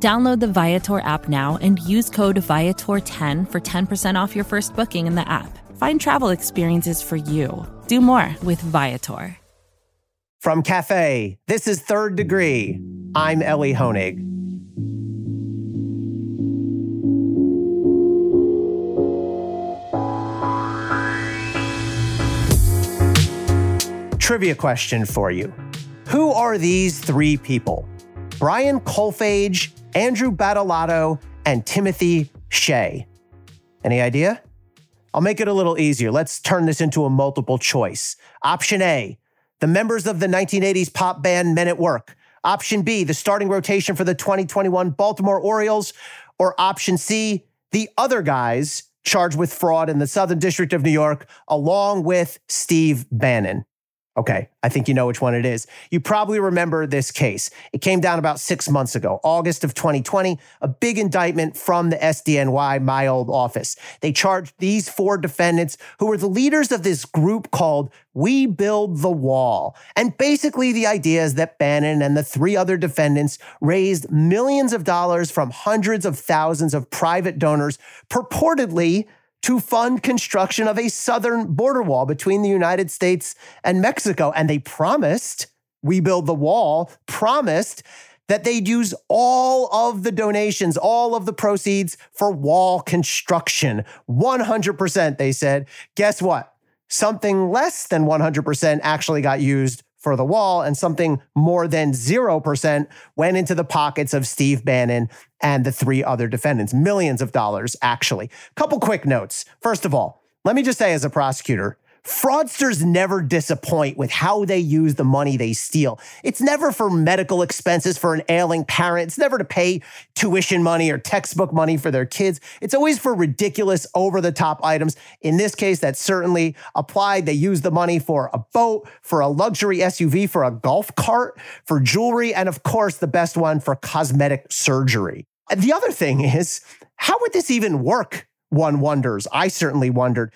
Download the Viator app now and use code Viator10 for 10% off your first booking in the app. Find travel experiences for you. Do more with Viator. From Cafe, this is Third Degree. I'm Elie Honig. Trivia question for you Who are these three people? Brian Kolfage, Andrew Badolato, and Timothy Shea. Any idea? I'll make it a little easier. Let's turn this into a multiple choice. Option A, the members of the 1980s pop band Men at Work. Option B, the starting rotation for the 2021 Baltimore Orioles. Or option C, the other guys charged with fraud in the Southern District of New York, along with Steve Bannon. Okay, I think you know which one it is. You probably remember this case. It came down about six months ago, August of 2020, a big indictment from the SDNY, my old office. They charged these four defendants who were the leaders of this group called We Build the Wall. And basically, the idea is that Bannon and the three other defendants raised millions of dollars from hundreds of thousands of private donors, purportedly to fund construction of a southern border wall between the United States and Mexico. And they promised, we build the wall, promised that they'd use all of the donations, all of the proceeds for wall construction. 100%, they said. Guess what? Something less than 100% actually got used for the wall, and something more than 0% went into the pockets of Steve Bannon and the three other defendants. Millions of dollars, actually. Couple quick notes. First of all, let me just say, as a prosecutor, Fraudsters never disappoint with how they use the money they steal. It's never for medical expenses for an ailing parent. It's never to pay tuition money or textbook money for their kids. It's always for ridiculous, over the top items. In this case, that certainly applied. They used the money for a boat, for a luxury SUV, for a golf cart, for jewelry, and of course, the best one for cosmetic surgery. The other thing is, how would this even work? One wonders. I certainly wondered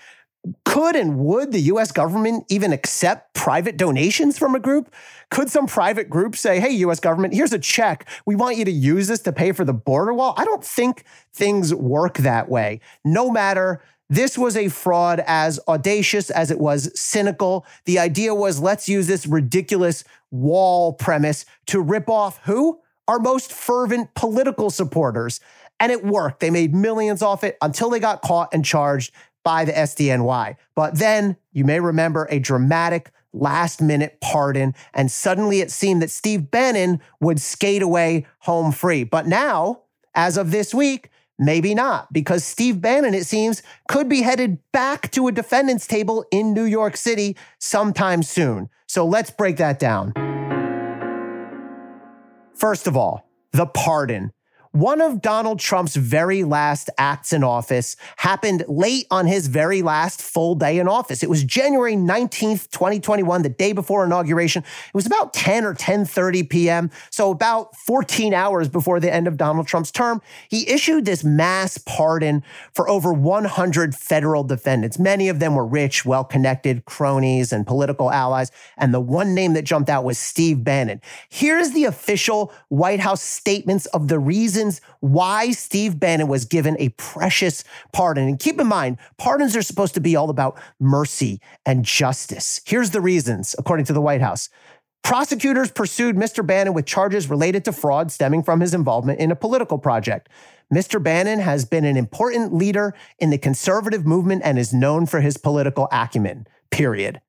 could and would the US government even accept private donations from a group? Could some private group say, hey, US government, here's a check. We want you to use this to pay for the border wall? I don't think things work that way. No matter this was a fraud as audacious as it was cynical. The idea was let's use this ridiculous wall premise to rip off who? Our most fervent political supporters. And it worked. They made millions off it until they got caught and charged by the SDNY. But then you may remember a dramatic last minute pardon, and suddenly it seemed that Steve Bannon would skate away home free. But now, as of this week, maybe not, because Steve Bannon, it seems, could be headed back to a defendant's table in New York City sometime soon. So let's break that down. First of all, the pardon. One of Donald Trump's very last acts in office happened late on his very last full day in office. It was January 19th, 2021, the day before inauguration. It was about 10 or 10:30 p.m., so about 14 hours before the end of Donald Trump's term. He issued this mass pardon for over 100 federal defendants. Many of them were rich, well-connected cronies and political allies, and the one name that jumped out was Steve Bannon. Here's the official White House statements of the reason reasons why Steve Bannon was given a precious pardon. And keep in mind, pardons are supposed to be all about mercy and justice. Here's the reasons, according to the White House. Prosecutors pursued Mr. Bannon with charges related to fraud stemming from his involvement in a political project. Mr. Bannon has been an important leader in the conservative movement and is known for his political acumen, period.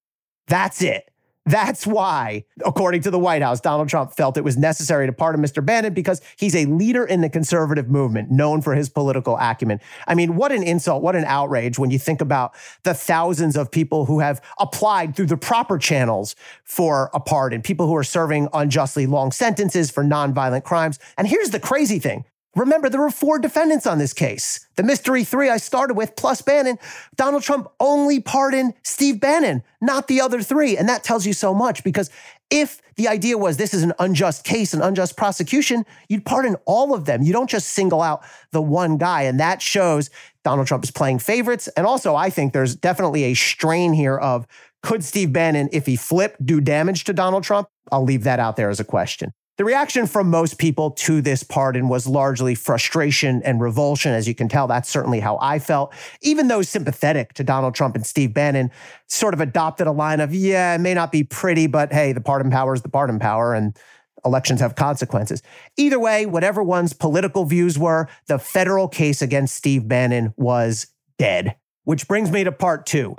That's it. That's why, according to the White House, Donald Trump felt it was necessary to pardon Mr. Bannon because he's a leader in the conservative movement, known for his political acumen. I mean, what an insult, what an outrage when you think about the thousands of people who have applied through the proper channels for a pardon, people who are serving unjustly long sentences for nonviolent crimes. And here's the crazy thing Remember, there were four defendants on this case. The mystery three I started with, plus Bannon. Donald Trump only pardoned Steve Bannon, not the other three. And that tells you so much because if the idea was this is an unjust case, an unjust prosecution, you'd pardon all of them. You don't just single out the one guy. And that shows Donald Trump is playing favorites. And also, I think there's definitely a strain here of could Steve Bannon, if he flipped, do damage to Donald Trump? I'll leave that out there as a question. The reaction from most people to this pardon was largely frustration and revulsion. As you can tell, that's certainly how I felt. Even those sympathetic to Donald Trump and Steve Bannon sort of adopted a line of, yeah, it may not be pretty, but hey, the pardon power is the pardon power. And elections have consequences. Either way, whatever one's political views were, the federal case against Steve Bannon was dead. Which brings me to part two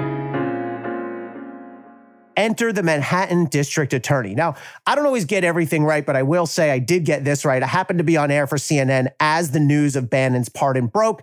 enter the Manhattan District Attorney. Now, I don't always get everything right, but I will say I did get this right. I happened to be on air for CNN as the news of Bannon's pardon broke.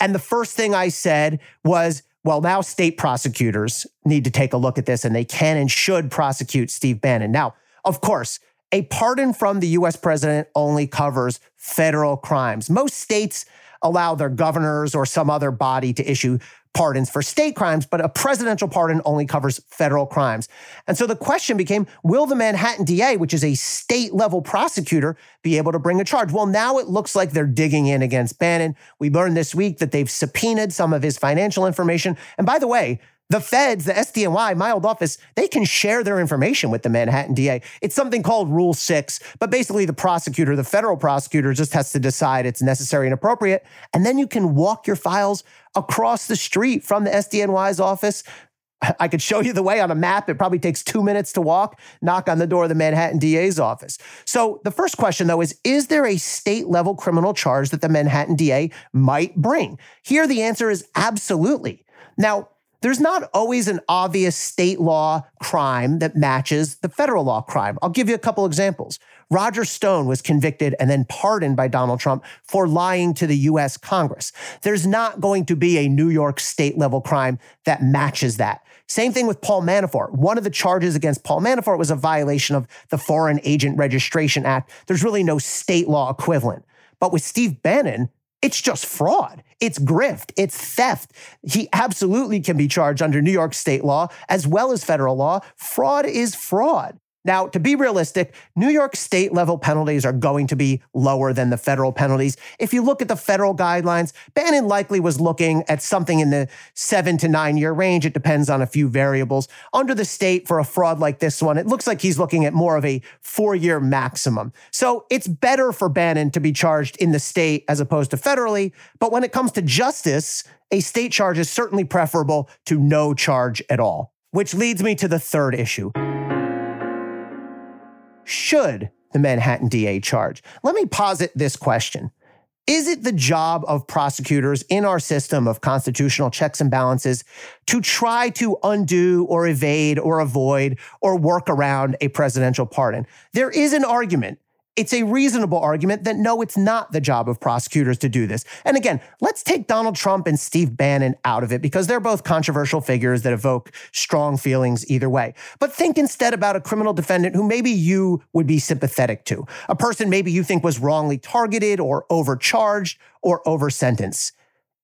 And the first thing I said was, well, now state prosecutors need to take a look at this and they can and should prosecute Steve Bannon. Now, of course, a pardon from the US president only covers federal crimes. Most states allow their governors or some other body to issue pardons for state crimes, but a presidential pardon only covers federal crimes. And so the question became will the Manhattan DA, which is a state level prosecutor, be able to bring a charge? Well, now it looks like they're digging in against Bannon. We learned this week that they've subpoenaed some of his financial information. And by the way, the feds, the SDNY, my old office, they can share their information with the Manhattan DA. It's something called Rule 6, but basically the prosecutor, the federal prosecutor, just has to decide it's necessary and appropriate. And then you can walk your files across the street from the SDNY's office. I could show you the way on a map. It probably takes two minutes to walk, knock on the door of the Manhattan DA's office. So the first question, though, is Is there a state level criminal charge that the Manhattan DA might bring? Here, the answer is absolutely. Now, there's not always an obvious state law crime that matches the federal law crime. I'll give you a couple examples. Roger Stone was convicted and then pardoned by Donald Trump for lying to the US Congress. There's not going to be a New York state level crime that matches that. Same thing with Paul Manafort. One of the charges against Paul Manafort was a violation of the Foreign Agent Registration Act. There's really no state law equivalent. But with Steve Bannon, it's just fraud. It's grift. It's theft. He absolutely can be charged under New York state law as well as federal law. Fraud is fraud. Now, to be realistic, New York state level penalties are going to be lower than the federal penalties. If you look at the federal guidelines, Bannon likely was looking at something in the seven to nine year range. It depends on a few variables. Under the state, for a fraud like this one, it looks like he's looking at more of a four year maximum. So it's better for Bannon to be charged in the state as opposed to federally. But when it comes to justice, a state charge is certainly preferable to no charge at all. Which leads me to the third issue should the Manhattan DA charge? Let me posit this question. Is it the job of prosecutors in our system of constitutional checks and balances to try to undo or evade or avoid or work around a presidential pardon? There is an argument it's a reasonable argument that no, it's not the job of prosecutors to do this. And again, let's take Donald Trump and Steve Bannon out of it because they're both controversial figures that evoke strong feelings either way. But think instead about a criminal defendant who maybe you would be sympathetic to, a person maybe you think was wrongly targeted or overcharged or over sentenced.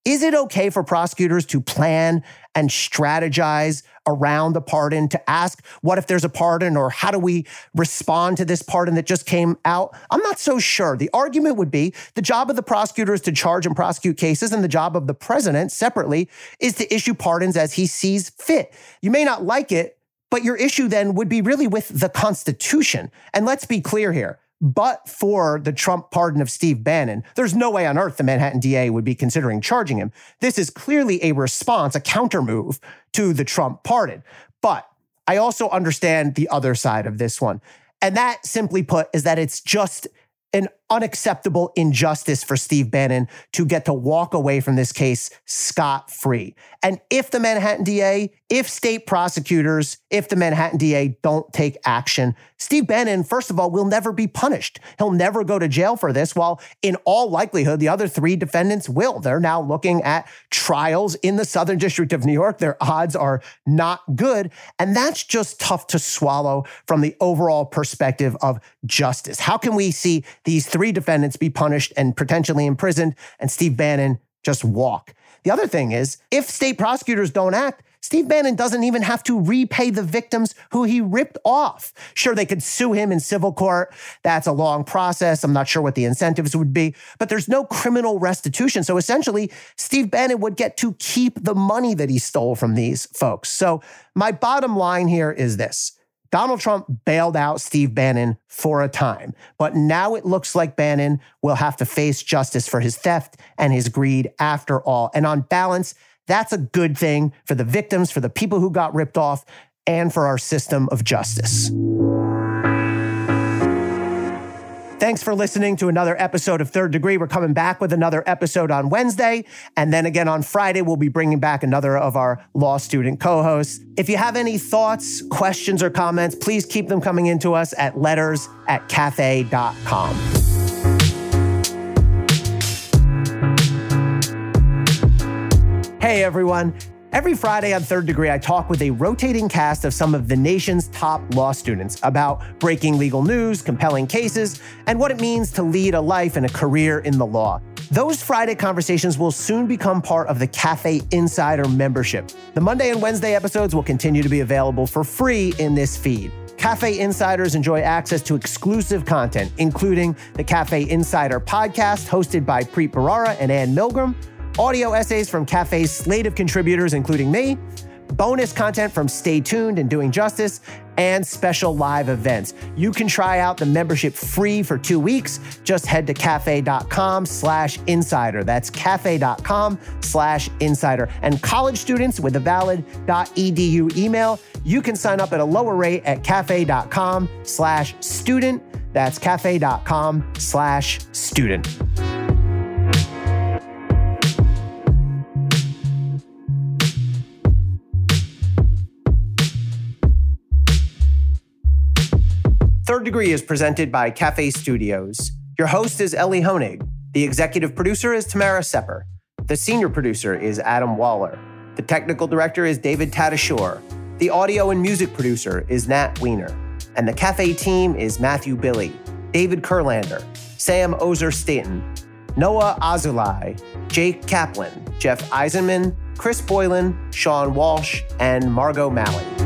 Is it okay for prosecutors to plan and strategize around the pardon to ask what if there's a pardon or how do we respond to this pardon that just came out? I'm not so sure. The argument would be the job of the prosecutor is to charge and prosecute cases, and the job of the president separately is to issue pardons as he sees fit. You may not like it, but your issue then would be really with the Constitution. And let's be clear here but for the Trump pardon of Steve Bannon, there's no way on earth the Manhattan DA would be considering charging him. This is clearly a response, a counter move to the Trump pardon. But I also understand the other side of this one. And that, simply put, is that it's just an unacceptable injustice for Steve Bannon to get to walk away from this case scot free. And if the Manhattan DA, if state prosecutors, if the Manhattan DA don't take action, Steve Bannon, first of all, will never be punished. He'll never go to jail for this, while in all likelihood, the other three defendants will. They're now looking at trials in the Southern District of New York. Their odds are not good. And that's just tough to swallow from the overall perspective of justice. How can we see these defendants be punished and potentially imprisoned, and Steve Bannon just walk. The other thing is, if state prosecutors don't act, Steve Bannon doesn't even have to repay the victims who he ripped off. Sure, they could sue him in civil court. That's a long process. I'm not sure what the incentives would be, but there's no criminal restitution. So essentially, Steve Bannon would get to keep the money that he stole from these folks. So my bottom line here is this. Donald Trump bailed out Steve Bannon for a time, but now it looks like Bannon will have to face justice for his theft and his greed after all. And on balance, that's a good thing for the victims, for the people who got ripped off, and for our system of justice. Thanks for listening to another episode of Third Degree. We're coming back with another episode on Wednesday. And then again on Friday, we'll be bringing back another of our law student co hosts. If you have any thoughts, questions, or comments, please keep them coming into us at letters at cafe.com. Hey everyone. Every Friday on Third Degree, I talk with a rotating cast of some of the nation's top law students about breaking legal news, compelling cases, and what it means to lead a life and a career in the law. Those Friday conversations will soon become part of the Cafe Insider membership. The Monday and Wednesday episodes will continue to be available for free in this feed. Cafe Insiders enjoy access to exclusive content, including the Cafe Insider podcast hosted by Preet Bharara and Anne Milgram audio essays from Cafe's slate of contributors, including me, bonus content from Stay Tuned and Doing Justice, and special live events. You can try out the membership free for two weeks. Just head to cafe.com slash insider. That's cafe.com slash insider. And college students with a valid .edu email, you can sign up at a lower rate at cafe.com slash student. That's cafe.com slash student. Degree is presented by Cafe Studios. Your host is Elie Honig. The executive producer is Tamara Sepper. The senior producer is Adam Waller. The technical director is David Tatasciore. The audio and music producer is Nat Weiner. And the Cafe team is Matthew Billy, David Kurlander, Sam Ozer Staton, Noa Azulai, Jake Kaplan, Jeff Eisenman, Chris Boylan, Sean Walsh, and Margot Malley.